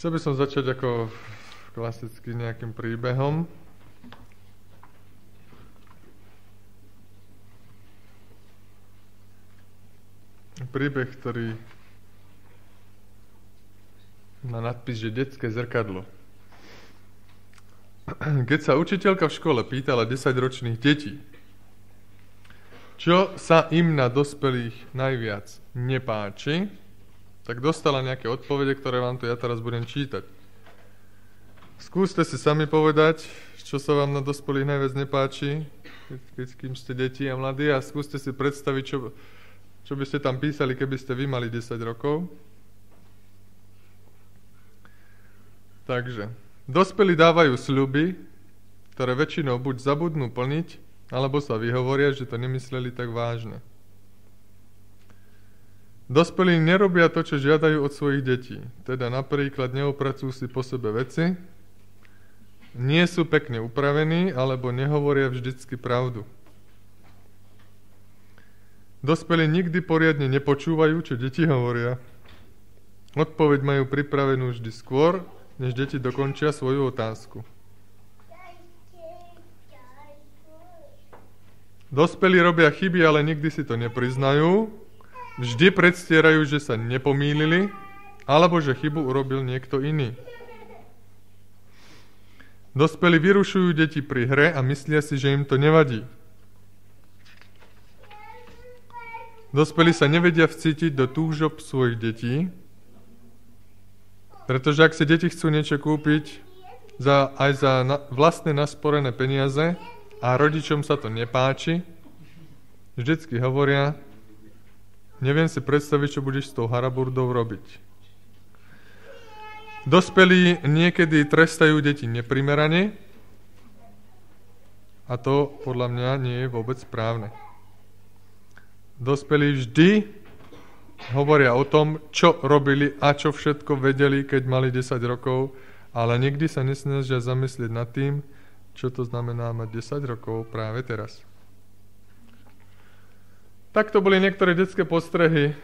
Chcel by som začať ako klasicky nejakým príbehom. Príbeh, ktorý má nadpis, že detské zrkadlo. Keď sa učiteľka v škole pýtala 10-ročných detí, čo sa im na dospelých najviac nepáči, tak dostala nejaké odpovede, ktoré vám tu ja teraz budem čítať. Skúste si sami povedať, čo sa vám na dospelých najviac nepáči, keď, keď kým ste deti a mladí a skúste si predstaviť, čo, čo by ste tam písali, keby ste vy mali 10 rokov. Takže, dospelí dávajú sľuby, ktoré väčšinou buď zabudnú plniť, alebo sa vyhovoria, že to nemysleli tak vážne. Dospelí nerobia to, čo žiadajú od svojich detí. Teda napríklad neopracujú si po sebe veci, nie sú pekne upravení, alebo nehovoria vždycky pravdu. Dospelí nikdy poriadne nepočúvajú, čo deti hovoria. Odpoveď majú pripravenú vždy skôr, než deti dokončia svoju otázku. Dospelí robia chyby, ale nikdy si to nepriznajú. Vždy predstierajú, že sa nepomýlili, alebo že chybu urobil niekto iný. Dospelí vyrušujú deti pri hre a myslia si, že im to nevadí. Dospelí sa nevedia vcítiť do túžob svojich detí, pretože ak si deti chcú niečo kúpiť za, aj za na, vlastné nasporené peniaze, a rodičom sa to nepáči, vždycky hovoria, neviem si predstaviť, čo budeš s tou haraburdou robiť. Dospelí niekedy trestajú deti neprimerane a to podľa mňa nie je vôbec správne. Dospelí vždy hovoria o tom, čo robili a čo všetko vedeli, keď mali 10 rokov, ale nikdy sa nesnažia zamyslieť nad tým, čo to znamená mať 10 rokov práve teraz. Tak to boli niektoré detské postrehy,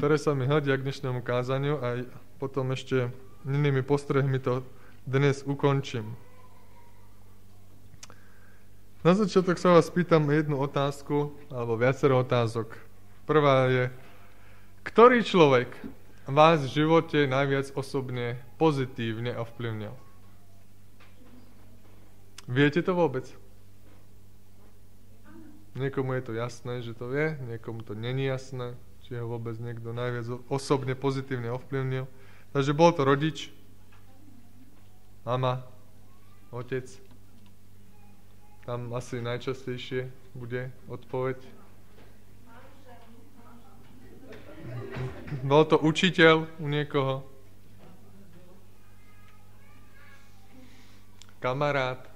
ktoré sa mi hodia k dnešnému kázaniu a potom ešte inými postrehmi to dnes ukončím. Na začiatok sa vás pýtam jednu otázku, alebo viacero otázok. Prvá je, ktorý človek vás v živote najviac osobne pozitívne ovplyvnil? Viete to vôbec? Niekomu je to jasné, že to vie, niekomu to není jasné, či ho vôbec niekto najviac osobne pozitívne ovplyvnil. Takže bol to rodič, mama, otec. Tam asi najčastejšie bude odpoveď. Bol to učiteľ u niekoho. Kamarát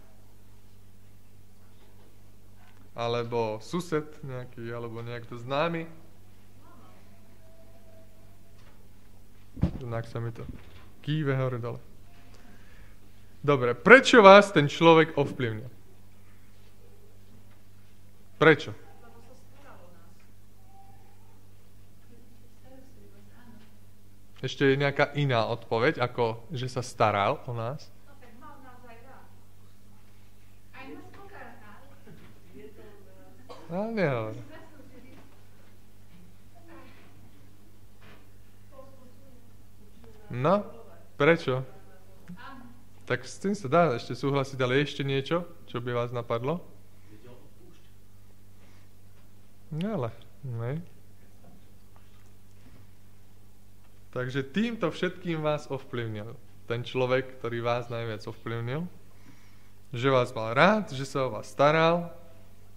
alebo sused nejaký, alebo niekto známy. Znak sa mi to kýve hore dole. Dobre, prečo vás ten človek ovplyvňa? Prečo? Ešte je nejaká iná odpoveď, ako že sa staral o nás? No, nehovor. No, prečo? Tak s tým sa dá ešte súhlasiť, ale ešte niečo, čo by vás napadlo? No ale, ne. Takže týmto všetkým vás ovplyvnil. Ten človek, ktorý vás najviac ovplyvnil. Že vás mal rád, že sa o vás staral,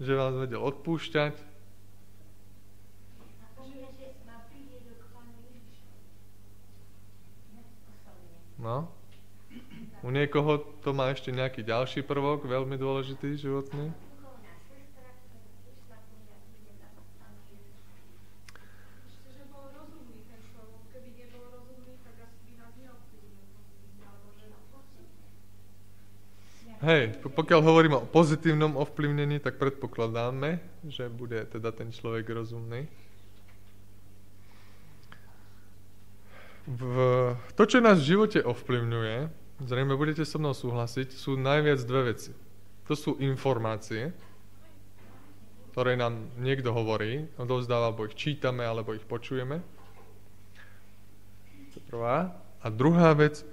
že vás vedel odpúšťať. No. U niekoho to má ešte nejaký ďalší prvok, veľmi dôležitý, životný. Hej, pokiaľ hovoríme o pozitívnom ovplyvnení, tak predpokladáme, že bude teda ten človek rozumný. v, to, čo nás v živote ovplyvňuje, zrejme budete so mnou súhlasiť, sú najviac dve veci. To sú informácie, ktoré nám niekto hovorí, odovzdáva, alebo ich čítame, alebo ich počujeme. To prvá. A druhá vec,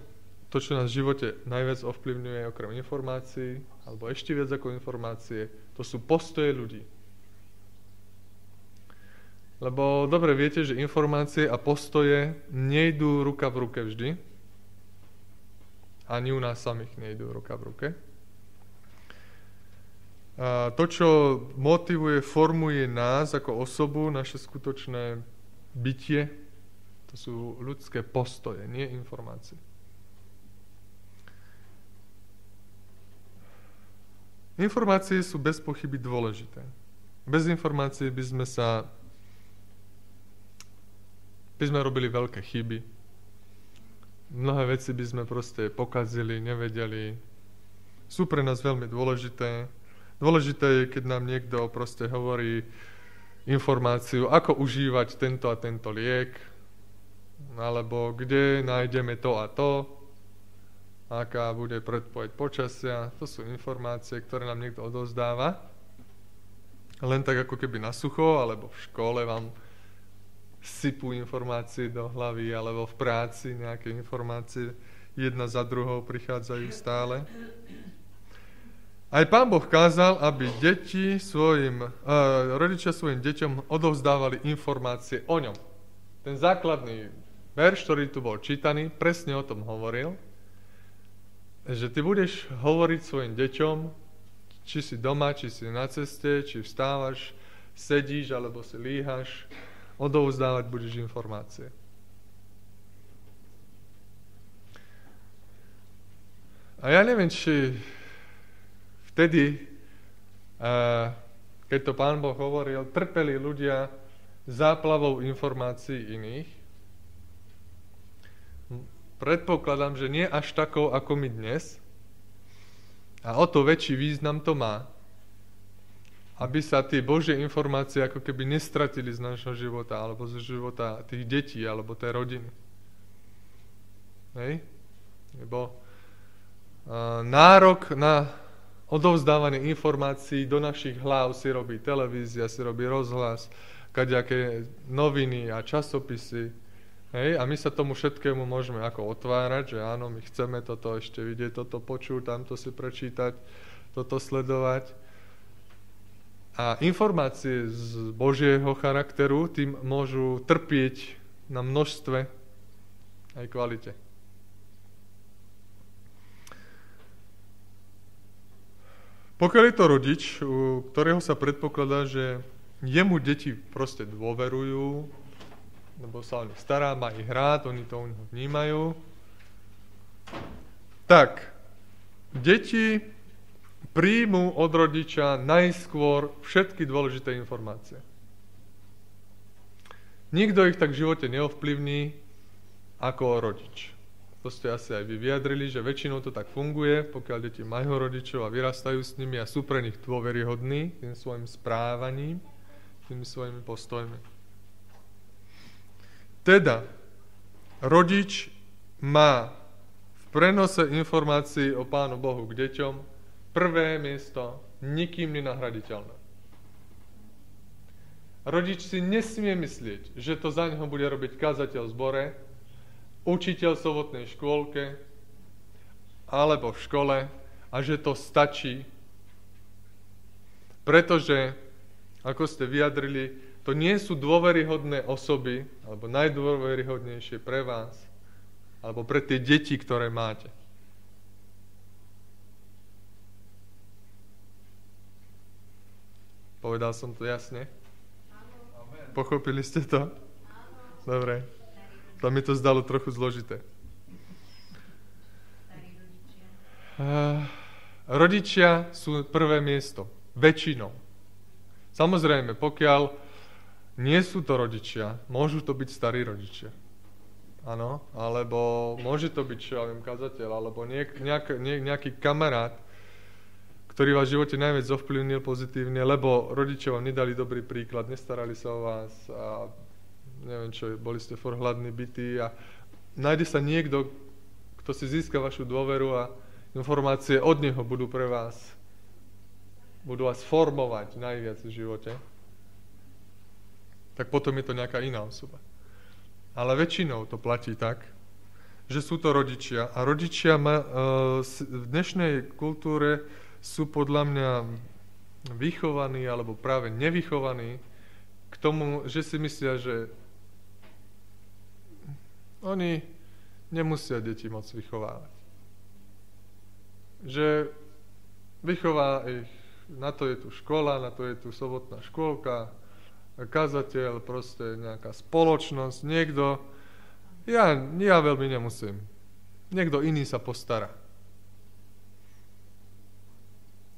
to, čo nás v živote najviac ovplyvňuje, okrem informácií, alebo ešte viac ako informácie, to sú postoje ľudí. Lebo dobre viete, že informácie a postoje nejdú ruka v ruke vždy. Ani u nás samých nejdú ruka v ruke. A to, čo motivuje, formuje nás ako osobu, naše skutočné bytie, to sú ľudské postoje, nie informácie. Informácie sú bez pochyby dôležité. Bez informácií by sme sa by sme robili veľké chyby. Mnohé veci by sme proste pokazili, nevedeli. Sú pre nás veľmi dôležité. Dôležité je, keď nám niekto proste hovorí informáciu, ako užívať tento a tento liek, alebo kde nájdeme to a to, aká bude predpoveď počasia. To sú informácie, ktoré nám niekto odozdáva. Len tak ako keby na sucho, alebo v škole vám sypú informácie do hlavy alebo v práci nejaké informácie jedna za druhou prichádzajú stále. Aj pán Boh kázal, aby deti svojim, uh, rodičia svojim deťom odovzdávali informácie o ňom. Ten základný verš, ktorý tu bol čítaný, presne o tom hovoril, že ty budeš hovoriť svojim deťom, či si doma, či si na ceste, či vstávaš, sedíš alebo si líhaš, odovzdávať budeš informácie. A ja neviem, či vtedy, keď to pán Boh hovoril, trpeli ľudia záplavou informácií iných. Predpokladám, že nie až takou, ako my dnes. A o to väčší význam to má, aby sa tie Božie informácie ako keby nestratili z nášho života, alebo z života tých detí, alebo tej rodiny. Hej? Lebo uh, nárok na odovzdávanie informácií do našich hlav si robí televízia, si robí rozhlas, kaďaké noviny a časopisy. Hej? A my sa tomu všetkému môžeme ako otvárať, že áno, my chceme toto ešte vidieť, toto počuť, tamto si prečítať, toto sledovať. A informácie z Božieho charakteru tým môžu trpieť na množstve aj kvalite. Pokiaľ je to rodič, u ktorého sa predpokladá, že jemu deti proste dôverujú, lebo sa o nich stará, má ich rád, oni to u neho vnímajú, tak deti príjmu od rodiča najskôr všetky dôležité informácie. Nikto ich tak v živote neovplyvní ako rodič. To ste asi aj vy vyjadrili, že väčšinou to tak funguje, pokiaľ deti majú rodičov a vyrastajú s nimi a sú pre nich dôveryhodní tým svojim správaním, tými svojimi postojmi. Teda, rodič má v prenose informácií o Pánu Bohu k deťom prvé miesto, nikým nenahraditeľné. Rodič si nesmie myslieť, že to za neho bude robiť kazateľ v zbore, učiteľ v sobotnej škôlke alebo v škole a že to stačí. Pretože, ako ste vyjadrili, to nie sú dôveryhodné osoby, alebo najdôveryhodnejšie pre vás, alebo pre tie deti, ktoré máte. Povedal som to jasne? Pochopili ste to? Dobre. To mi to zdalo trochu zložité. Uh, rodičia sú prvé miesto. Väčšinou. Samozrejme, pokiaľ nie sú to rodičia, môžu to byť starí rodičia. Áno, alebo môže to byť, čo ja viem, kazateľ, alebo nejak, nejak, nejaký kamarát, ktorý vás v živote najviac ovplyvnil pozitívne, lebo rodičia vám nedali dobrý príklad, nestarali sa o vás a neviem čo, boli ste for hladní, bytí a nájde sa niekto, kto si získa vašu dôveru a informácie od neho budú pre vás, budú vás formovať najviac v živote, tak potom je to nejaká iná osoba. Ale väčšinou to platí tak, že sú to rodičia. A rodičia ma, uh, v dnešnej kultúre sú podľa mňa vychovaní alebo práve nevychovaní k tomu, že si myslia, že oni nemusia deti moc vychovávať. Že vychová ich, na to je tu škola, na to je tu sobotná škôlka, kazateľ, proste nejaká spoločnosť, niekto. Ja, ja veľmi nemusím. Niekto iný sa postará.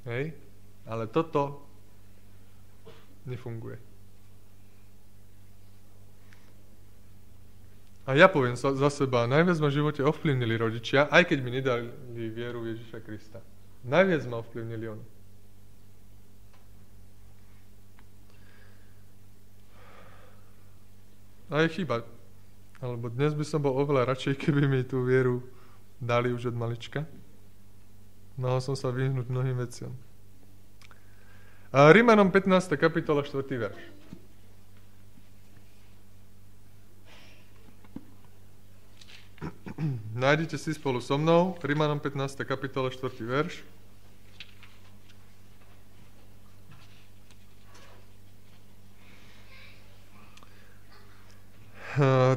Hej? Ale toto nefunguje. A ja poviem za seba, najviac ma v živote ovplyvnili rodičia, aj keď mi nedali vieru Ježiša Krista. Najviac ma ovplyvnili oni. A je chyba. Alebo dnes by som bol oveľa radšej, keby mi tú vieru dali už od malička. Mohol som sa vyhnúť mnohým veciam. A Rímanom 15. kapitola 4. verš. Nájdete si spolu so mnou, Rímanom 15. kapitola 4. verš.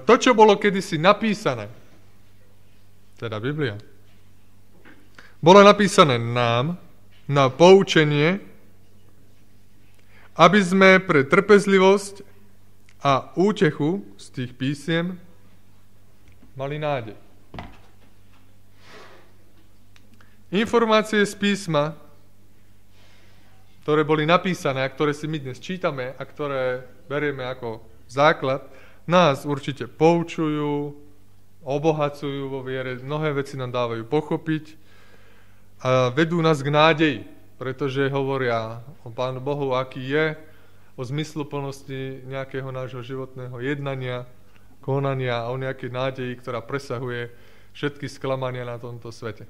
To, čo bolo kedysi napísané, teda Biblia, bolo napísané nám na poučenie, aby sme pre trpezlivosť a útechu z tých písiem mali nádej. Informácie z písma, ktoré boli napísané a ktoré si my dnes čítame a ktoré berieme ako základ, nás určite poučujú, obohacujú vo viere, mnohé veci nám dávajú pochopiť a vedú nás k nádeji, pretože hovoria o Pánu Bohu, aký je, o zmysluplnosti nejakého nášho životného jednania, konania a o nejakej nádeji, ktorá presahuje všetky sklamania na tomto svete.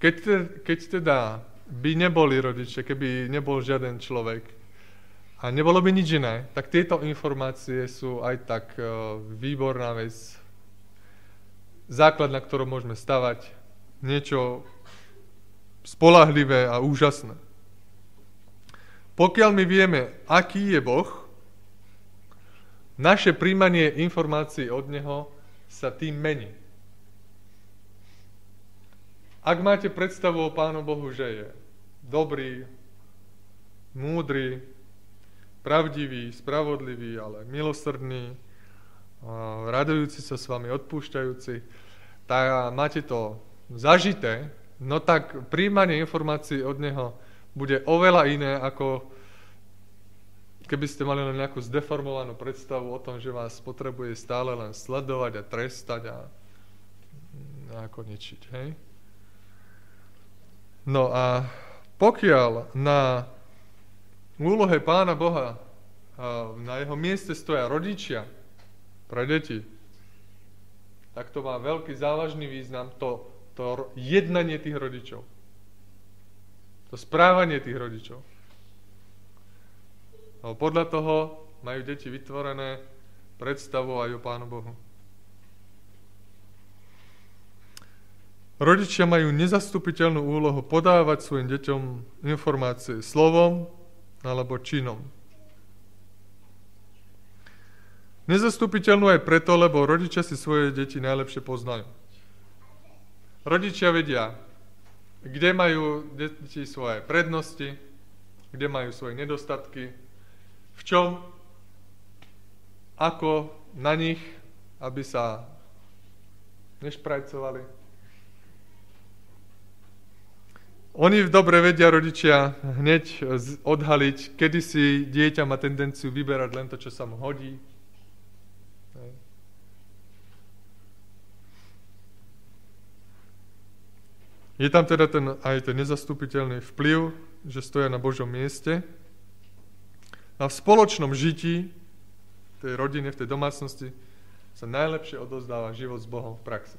Keď, te, keď teda by neboli rodičia, keby nebol žiaden človek a nebolo by nič iné, tak tieto informácie sú aj tak uh, výborná vec, základ, na ktorom môžeme stavať, niečo spolahlivé a úžasné. Pokiaľ my vieme, aký je Boh, naše príjmanie informácií od Neho sa tým mení. Ak máte predstavu o Pánu Bohu, že je dobrý, múdry, pravdivý, spravodlivý, ale milosrdný, radujúci sa s vami, odpúšťajúci, tak máte to zažité, no tak príjmanie informácií od Neho bude oveľa iné, ako keby ste mali len nejakú zdeformovanú predstavu o tom, že vás potrebuje stále len sledovať a trestať a, a ako ničiť. Hej? No a pokiaľ na úlohe Pána Boha na jeho mieste stoja rodičia pre deti, tak to má veľký závažný význam, to, to jednanie tých rodičov. To správanie tých rodičov. No, podľa toho majú deti vytvorené predstavu aj o Pánu Bohu. Rodičia majú nezastupiteľnú úlohu podávať svojim deťom informácie slovom alebo činom. Nezastupiteľnú aj preto, lebo rodičia si svoje deti najlepšie poznajú. Rodičia vedia, kde majú deti svoje prednosti, kde majú svoje nedostatky, v čom, ako na nich, aby sa nešprajcovali, Oni dobre vedia, rodičia, hneď odhaliť, kedy si dieťa má tendenciu vyberať len to, čo sa mu hodí. Je tam teda ten, aj ten nezastupiteľný vplyv, že stoja na Božom mieste. A v spoločnom žití, tej rodine, v tej domácnosti, sa najlepšie odozdáva život s Bohom v praxi.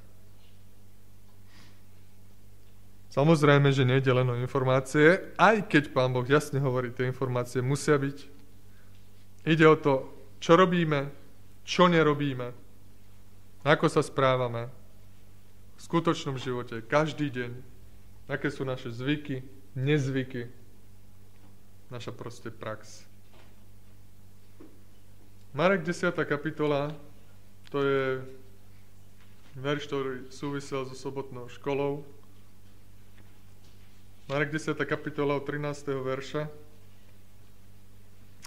Samozrejme, že nie je len o informácie, aj keď Pán Boh jasne hovorí, tie informácie musia byť. Ide o to, čo robíme, čo nerobíme, ako sa správame v skutočnom živote, každý deň, aké sú naše zvyky, nezvyky, naša proste prax. Marek 10. kapitola, to je verš, ktorý súvisel so sobotnou školou, Marek 10. kapitola od 13. verša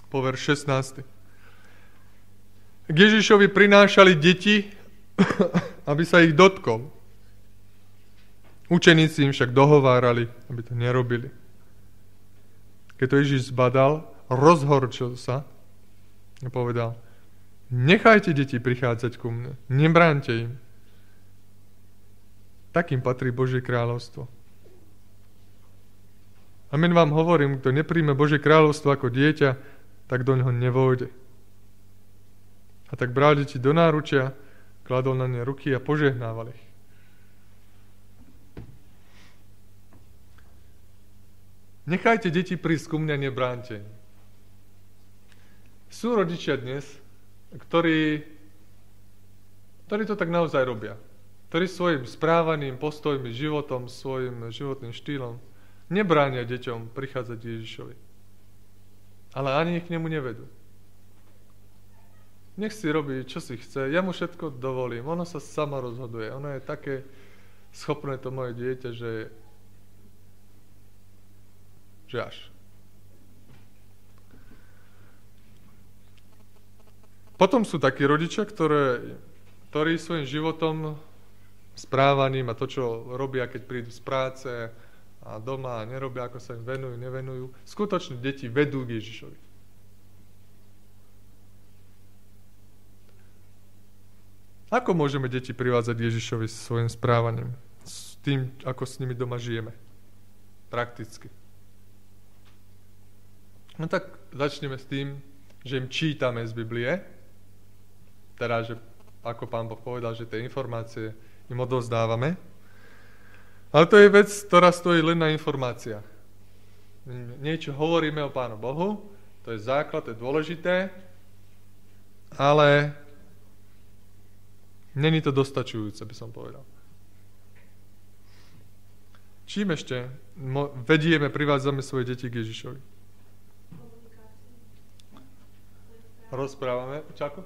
po verš 16. K Ježišovi prinášali deti, aby sa ich dotkol. Učeníci im však dohovárali, aby to nerobili. Keď to Ježiš zbadal, rozhorčil sa a povedal, nechajte deti prichádzať ku mne, nebránte im. Takým patrí Božie kráľovstvo. Amen vám hovorím, kto nepríjme Bože kráľovstvo ako dieťa, tak do neho nevojde. A tak bral deti do náručia, kladol na ne ruky a požehnával ich. Nechajte deti prísť ku mňa, nebránte. Sú rodičia dnes, ktorí, ktorí to tak naozaj robia. Ktorí svojim správaním, postojmi, životom, svojim životným štýlom nebránia deťom prichádzať Ježišovi. Ale ani ich k nemu nevedú. Nech si robí, čo si chce. Ja mu všetko dovolím. Ono sa sama rozhoduje. Ono je také schopné to moje dieťa, že, že až. Potom sú takí rodičia, ktoré, ktorí svojim životom, správaním a to, čo robia, keď prídu z práce, a doma nerobia, ako sa im venujú, nevenujú. Skutočne deti vedú k Ježišovi. Ako môžeme deti privádzať Ježišovi svojim správaním? S tým, ako s nimi doma žijeme. Prakticky. No tak začneme s tým, že im čítame z Biblie, teda, že ako pán Boh povedal, že tie informácie im odozdávame. Ale to je vec, ktorá stojí len na informáciách. Niečo hovoríme o Pánu Bohu, to je základ, to je dôležité, ale není to dostačujúce, by som povedal. Čím ešte vedieme, privádzame svoje deti k Ježišovi? Rozprávame. Čako?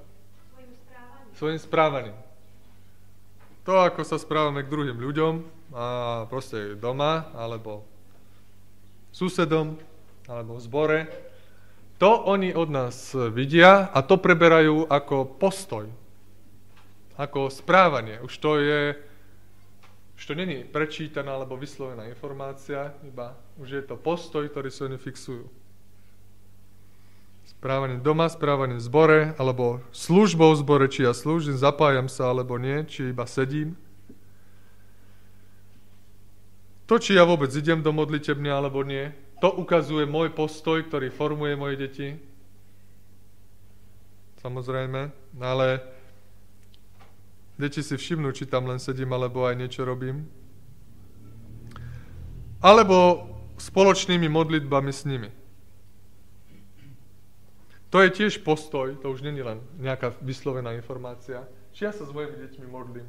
Svojim správaním. Svojim správaním. To, ako sa správame k druhým ľuďom, a proste doma, alebo susedom, alebo v zbore, to oni od nás vidia a to preberajú ako postoj, ako správanie. Už to je, už to není prečítaná alebo vyslovená informácia, iba už je to postoj, ktorý si oni fixujú správaním doma, správaním v zbore, alebo službou v zbore, či ja slúžim, zapájam sa alebo nie, či iba sedím. To, či ja vôbec idem do modlitebne alebo nie, to ukazuje môj postoj, ktorý formuje moje deti. Samozrejme, ale deti si všimnú, či tam len sedím alebo aj niečo robím. Alebo spoločnými modlitbami s nimi. To je tiež postoj, to už není len nejaká vyslovená informácia. Či ja sa s mojimi deťmi modlím.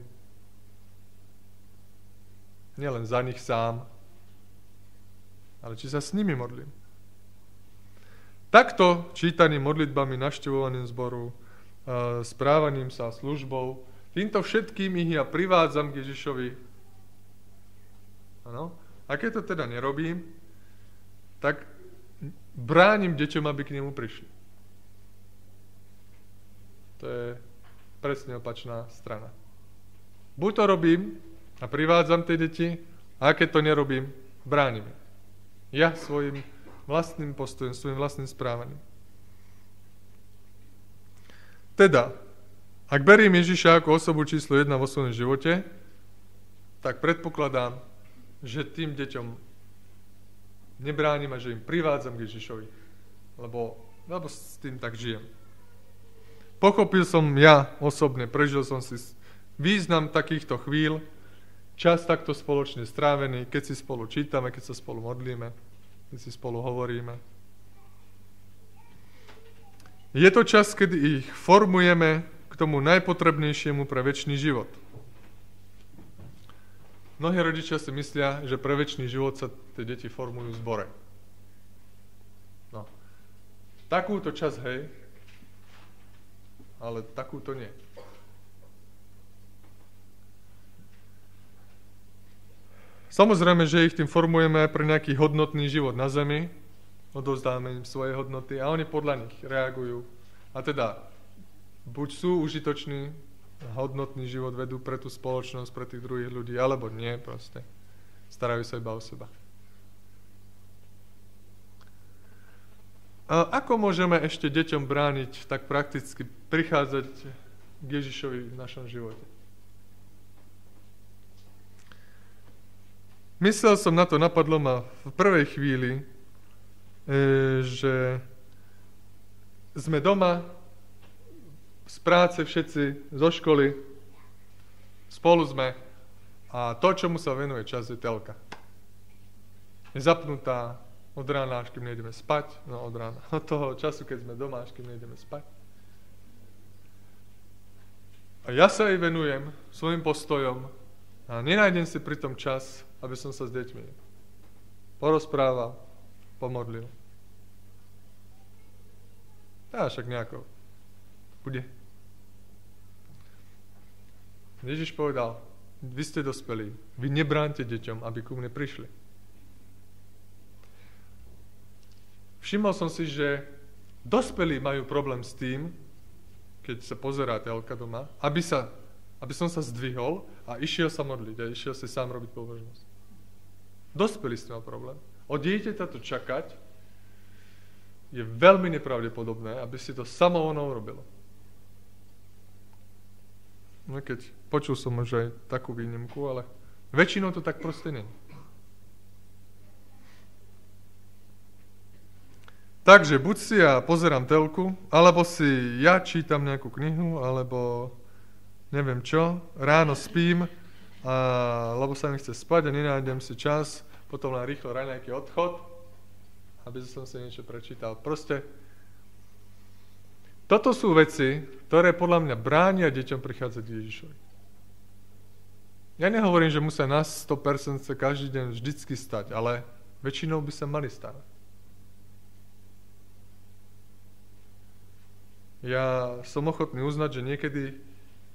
Nielen za nich sám, ale či sa s nimi modlím. Takto čítaným modlitbami, naštevovaným zboru, e, správaním sa, službou, týmto všetkým ich ja privádzam k Ježišovi. Ano? A keď to teda nerobím, tak bránim deťom, aby k nemu prišli. To je presne opačná strana. Buď to robím a privádzam tie deti, a keď to nerobím, bránim. Ja svojim vlastným postojom, svojim vlastným správaním. Teda, ak beriem Ježiša ako osobu číslo jedna vo svojom živote, tak predpokladám, že tým deťom nebránim a že im privádzam k Ježišovi. Lebo lebo s tým tak žijem. Pochopil som ja osobne, prežil som si význam takýchto chvíľ, čas takto spoločne strávený, keď si spolu čítame, keď sa spolu modlíme, keď si spolu hovoríme. Je to čas, kedy ich formujeme k tomu najpotrebnejšiemu pre väčší život. Mnohí rodičia si myslia, že pre väčší život sa tie deti formujú v zbore. No. Takúto čas, hej, ale takúto nie. Samozrejme, že ich tým formujeme aj pre nejaký hodnotný život na zemi, odovzdáme im svoje hodnoty a oni podľa nich reagujú. A teda, buď sú užitoční, hodnotný život vedú pre tú spoločnosť, pre tých druhých ľudí, alebo nie proste. Starajú sa iba o seba. Ako môžeme ešte deťom brániť tak prakticky prichádzať k Ježišovi v našom živote? Myslel som na to, napadlo ma v prvej chvíli, e, že sme doma, z práce všetci, zo školy, spolu sme a to, čomu sa venuje čas, je telka. Je zapnutá od rána, až kým nejdeme spať, no od rána, od toho času, keď sme doma, až kým nejdeme spať. A ja sa jej venujem svojim postojom a nenájdem si pritom čas aby som sa s deťmi porozprával, pomodlil. A však nejako bude. Ježiš povedal, vy ste dospelí, vy nebránte deťom, aby ku mne prišli. Všimol som si, že dospelí majú problém s tým, keď sa pozerá telka doma, aby, sa, aby som sa zdvihol a išiel sa modliť a išiel si sám robiť pobožnosť. Dospelý s tým problém. Od dieťaťa to čakať je veľmi nepravdepodobné, aby si to samo ono urobilo. No keď počul som už aj takú výnimku, ale väčšinou to tak proste nie. Takže buď si ja pozerám telku, alebo si ja čítam nejakú knihu, alebo neviem čo, ráno spím, a, lebo sa mi chce spať a nenájdem si čas, potom len rýchlo raňajky odchod, aby som si niečo prečítal. Proste toto sú veci, ktoré podľa mňa bránia deťom prichádzať k Ježišovi. Ja nehovorím, že musia nás 100% sa každý deň vždycky stať, ale väčšinou by sa mali starať. Ja som ochotný uznať, že niekedy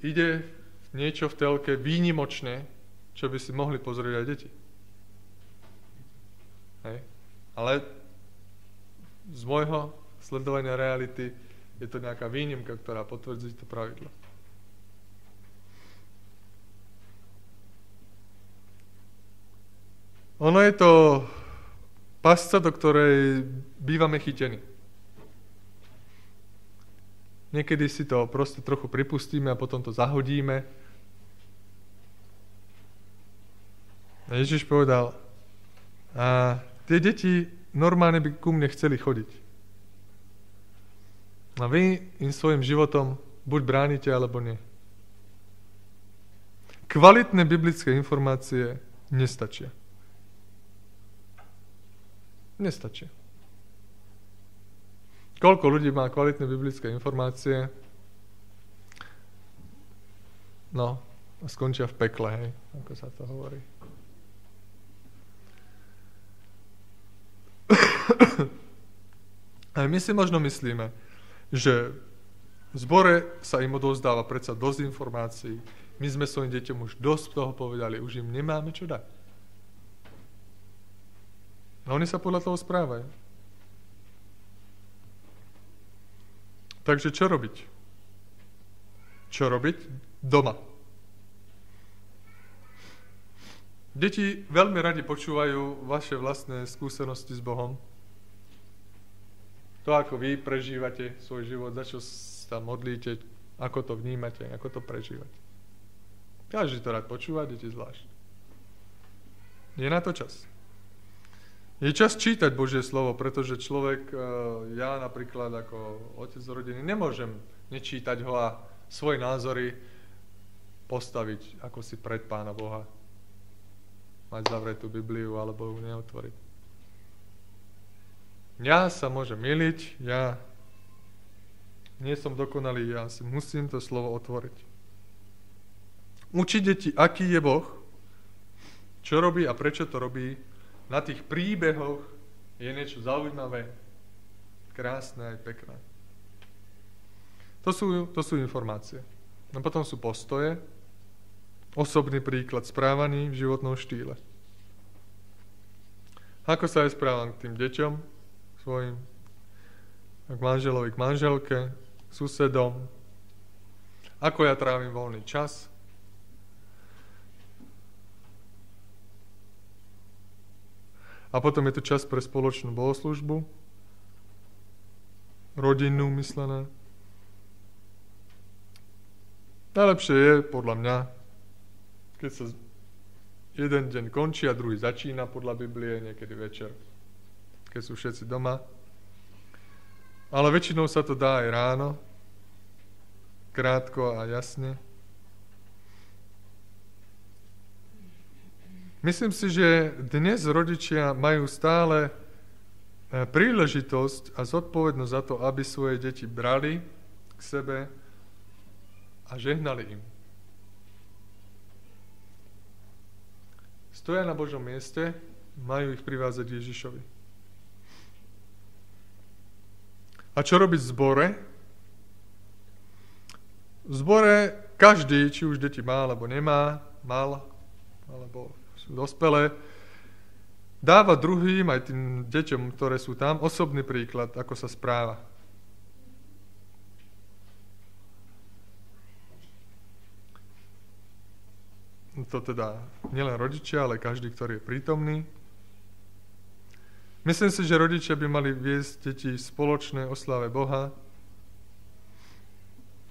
ide niečo v telke výnimočné, čo by si mohli pozrieť aj deti. Hej. Ale z môjho sledovania reality je to nejaká výnimka, ktorá potvrdzuje to pravidlo. Ono je to pasca, do ktorej bývame chytení. Niekedy si to proste trochu pripustíme a potom to zahodíme. A Ježiš povedal, a tie deti normálne by ku mne chceli chodiť. A vy im svojim životom buď bránite, alebo nie. Kvalitné biblické informácie nestačia. Nestačia. Koľko ľudí má kvalitné biblické informácie? No, skončia v pekle, hej, ako sa to hovorí. A my si možno myslíme, že v zbore sa im odovzdáva predsa dosť informácií, my sme svojim deťom už dosť toho povedali, už im nemáme čo dať. A oni sa podľa toho správajú. Takže čo robiť? Čo robiť? Doma. Deti veľmi radi počúvajú vaše vlastné skúsenosti s Bohom. To, ako vy prežívate svoj život, za čo sa modlíte, ako to vnímate, ako to prežívate. Každý to rád počúva, deti zvlášť. Je na to čas. Je čas čítať Božie slovo, pretože človek, e, ja napríklad ako otec rodiny, nemôžem nečítať ho a svoje názory postaviť ako si pred Pána Boha. Mať zavretú Bibliu alebo ju neotvoriť. Ja sa môžem miliť, ja nie som dokonalý, ja si musím to slovo otvoriť. Učiť deti, aký je Boh, čo robí a prečo to robí, na tých príbehoch je niečo zaujímavé, krásne aj pekné. To sú, to sú informácie. No potom sú postoje, osobný príklad správaní v životnom štýle. Ako sa aj správam k tým deťom svojim, k manželovi, k manželke, susedom, ako ja trávim voľný čas, A potom je to čas pre spoločnú bohoslužbu, rodinnú myslené. Najlepšie je, podľa mňa, keď sa jeden deň končí a druhý začína podľa Biblie, niekedy večer, keď sú všetci doma. Ale väčšinou sa to dá aj ráno, krátko a jasne. Myslím si, že dnes rodičia majú stále e, príležitosť a zodpovednosť za to, aby svoje deti brali k sebe a žehnali im. Stoja na Božom mieste, majú ich privázať Ježišovi. A čo robiť v zbore? V zbore každý, či už deti má alebo nemá, mal alebo dospelé, dáva druhým, aj tým deťom, ktoré sú tam, osobný príklad, ako sa správa. To teda nielen rodičia, ale každý, ktorý je prítomný. Myslím si, že rodičia by mali viesť deti spoločné oslave Boha.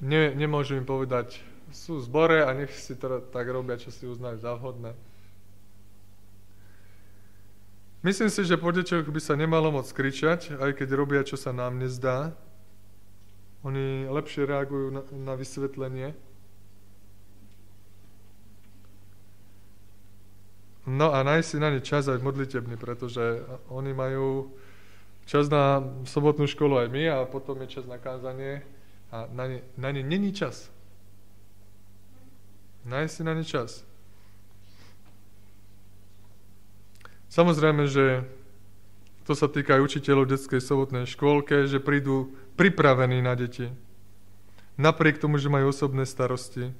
Ne, nemôžu im povedať, sú v zbore a nech si teda tak robia, čo si uznajú za vhodné. Myslím si, že po deťoch by sa nemalo moc kričať, aj keď robia, čo sa nám nezdá. Oni lepšie reagujú na, na vysvetlenie. No a nájsť si na ne čas aj modlitebný, pretože oni majú čas na sobotnú školu aj my a potom je čas na kázanie a na ne, na ne není čas. Nájsť si na ne čas. Samozrejme, že to sa týka aj učiteľov detskej sobotnej škôlke, že prídu pripravení na deti. Napriek tomu, že majú osobné starosti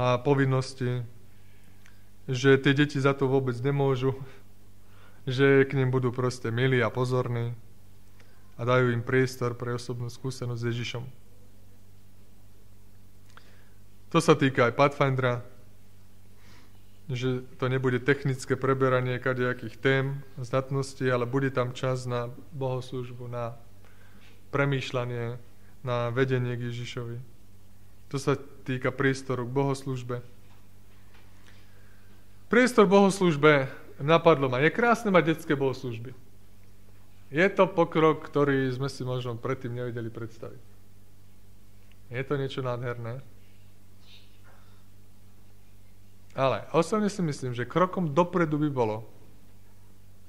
a povinnosti, že tie deti za to vôbec nemôžu, že k nim budú proste milí a pozorní a dajú im priestor pre osobnú skúsenosť s Ježišom. To sa týka aj Pathfindera, že to nebude technické preberanie kadejakých tém, zdatností, ale bude tam čas na bohoslužbu, na premýšľanie, na vedenie k Ježišovi. To sa týka priestoru k bohoslužbe. Priestor bohoslužbe napadlo ma. Je krásne mať detské bohoslužby. Je to pokrok, ktorý sme si možno predtým nevedeli predstaviť. Je to niečo nádherné. Ale osobne si myslím, že krokom dopredu by bolo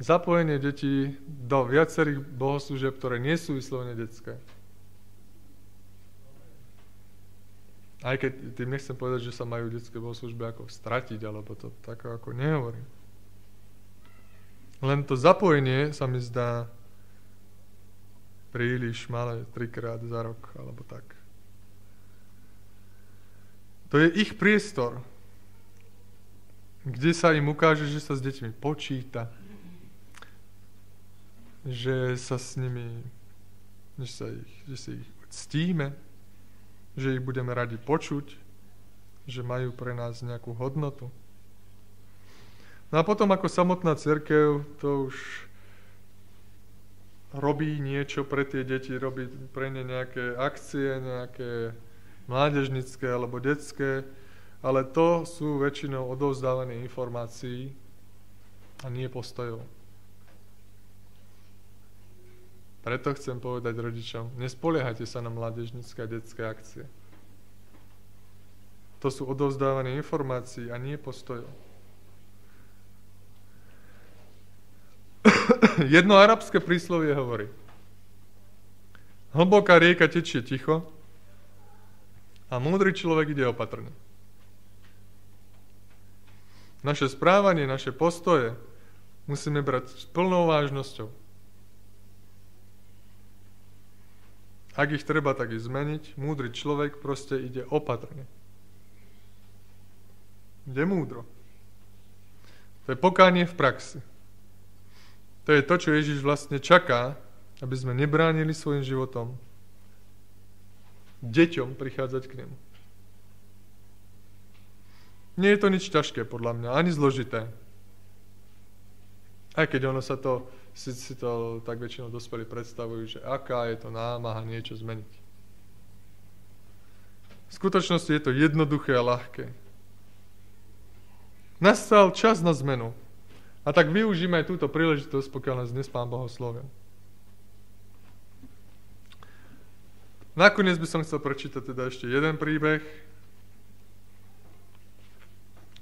zapojenie detí do viacerých bohoslúžieb, ktoré nie sú vyslovene detské. Aj keď tým nechcem povedať, že sa majú detské bohoslúžby ako stratiť, alebo to tak ako nehovorím. Len to zapojenie sa mi zdá príliš malé, trikrát za rok, alebo tak. To je ich priestor, kde sa im ukáže, že sa s deťmi počíta, že sa s nimi, že sa ich, že si ich ctíme, že ich budeme radi počuť, že majú pre nás nejakú hodnotu. No a potom ako samotná církev to už robí niečo pre tie deti, robí pre ne nejaké akcie, nejaké mládežnické alebo detské, ale to sú väčšinou odovzdávané informácií a nie postojov. Preto chcem povedať rodičom, nespoliehajte sa na mládežnické a detské akcie. To sú odovzdávanie informácií a nie postojov. Jedno arabské príslovie hovorí. Hlboká rieka tečie ticho a múdry človek ide opatrne. Naše správanie, naše postoje musíme brať s plnou vážnosťou. Ak ich treba tak ich zmeniť, múdry človek proste ide opatrne. Ide múdro. To je pokánie v praxi. To je to, čo Ježiš vlastne čaká, aby sme nebránili svojim životom deťom prichádzať k nemu. Nie je to nič ťažké, podľa mňa, ani zložité. Aj keď ono sa to si, si to tak väčšinou dospelí predstavujú, že aká je to námaha niečo zmeniť. V skutočnosti je to jednoduché a ľahké. Nastal čas na zmenu. A tak využíme aj túto príležitosť, pokiaľ nás dnes Pán Bohoslovil. Nakoniec by som chcel prečítať teda ešte jeden príbeh.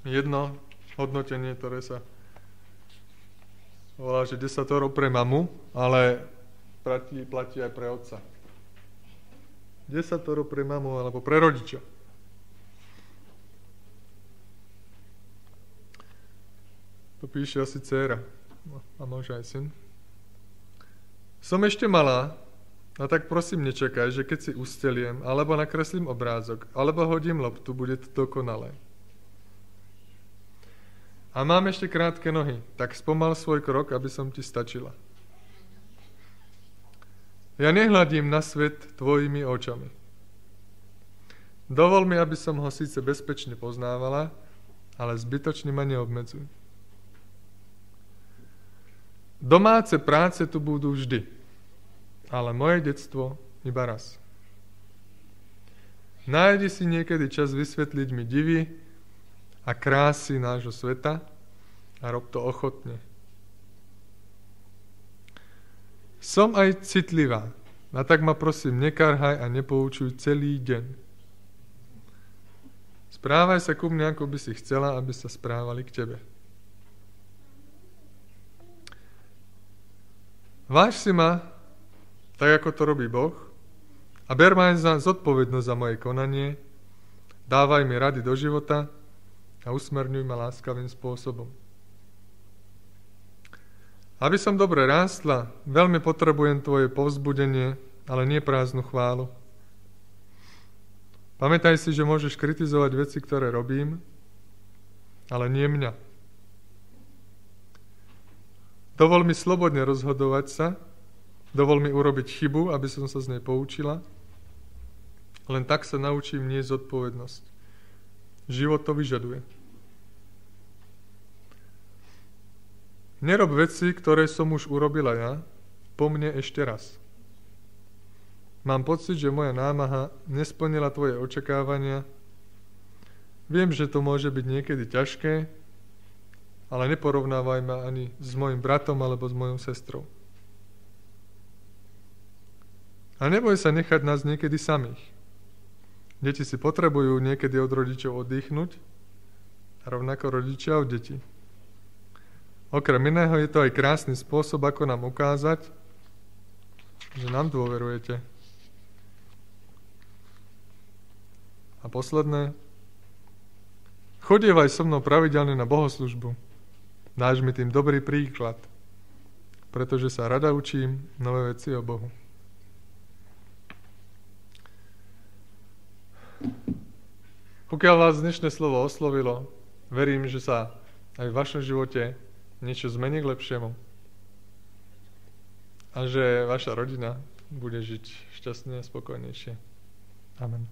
Jedno hodnotenie, ktoré sa volá, že desatoro pre mamu, ale platí, platí aj pre otca. Desatoro pre mamu alebo pre rodiča. To píše asi dcera. A môže aj syn. Som ešte malá, a tak prosím nečakaj, že keď si usteliem, alebo nakreslím obrázok, alebo hodím loptu, bude to dokonalé. A mám ešte krátke nohy, tak spomal svoj krok, aby som ti stačila. Ja nehľadím na svet tvojimi očami. Dovol mi, aby som ho síce bezpečne poznávala, ale zbytočne ma neobmedzuj. Domáce práce tu budú vždy, ale moje detstvo iba raz. Nájdi si niekedy čas vysvetliť mi divy, a krásy nášho sveta a rob to ochotne. Som aj citlivá, a tak ma prosím, nekarhaj a nepoučuj celý deň. Správaj sa ku mne, ako by si chcela, aby sa správali k tebe. Váž si ma, tak ako to robí Boh, a ber ma aj za zodpovednosť za moje konanie, dávaj mi rady do života, a usmerňuj ma láskavým spôsobom. Aby som dobre rástla, veľmi potrebujem tvoje povzbudenie, ale nie prázdnu chválu. Pamätaj si, že môžeš kritizovať veci, ktoré robím, ale nie mňa. Dovol mi slobodne rozhodovať sa, dovol mi urobiť chybu, aby som sa z nej poučila. Len tak sa naučím nie zodpovednosť. Život to vyžaduje. Nerob veci, ktoré som už urobila ja, po mne ešte raz. Mám pocit, že moja námaha nesplnila tvoje očakávania. Viem, že to môže byť niekedy ťažké, ale neporovnávaj ma ani s mojim bratom alebo s mojou sestrou. A neboj sa nechať nás niekedy samých. Deti si potrebujú niekedy od rodičov oddychnúť, rovnako rodičia od detí. Okrem iného je to aj krásny spôsob, ako nám ukázať, že nám dôverujete. A posledné, chodievaj so mnou pravidelne na bohoslužbu. Dáš mi tým dobrý príklad, pretože sa rada učím nové veci o Bohu. Pokiaľ vás dnešné slovo oslovilo, verím, že sa aj v vašom živote niečo zmení k lepšiemu. A že vaša rodina bude žiť šťastne a spokojnejšie. Amen.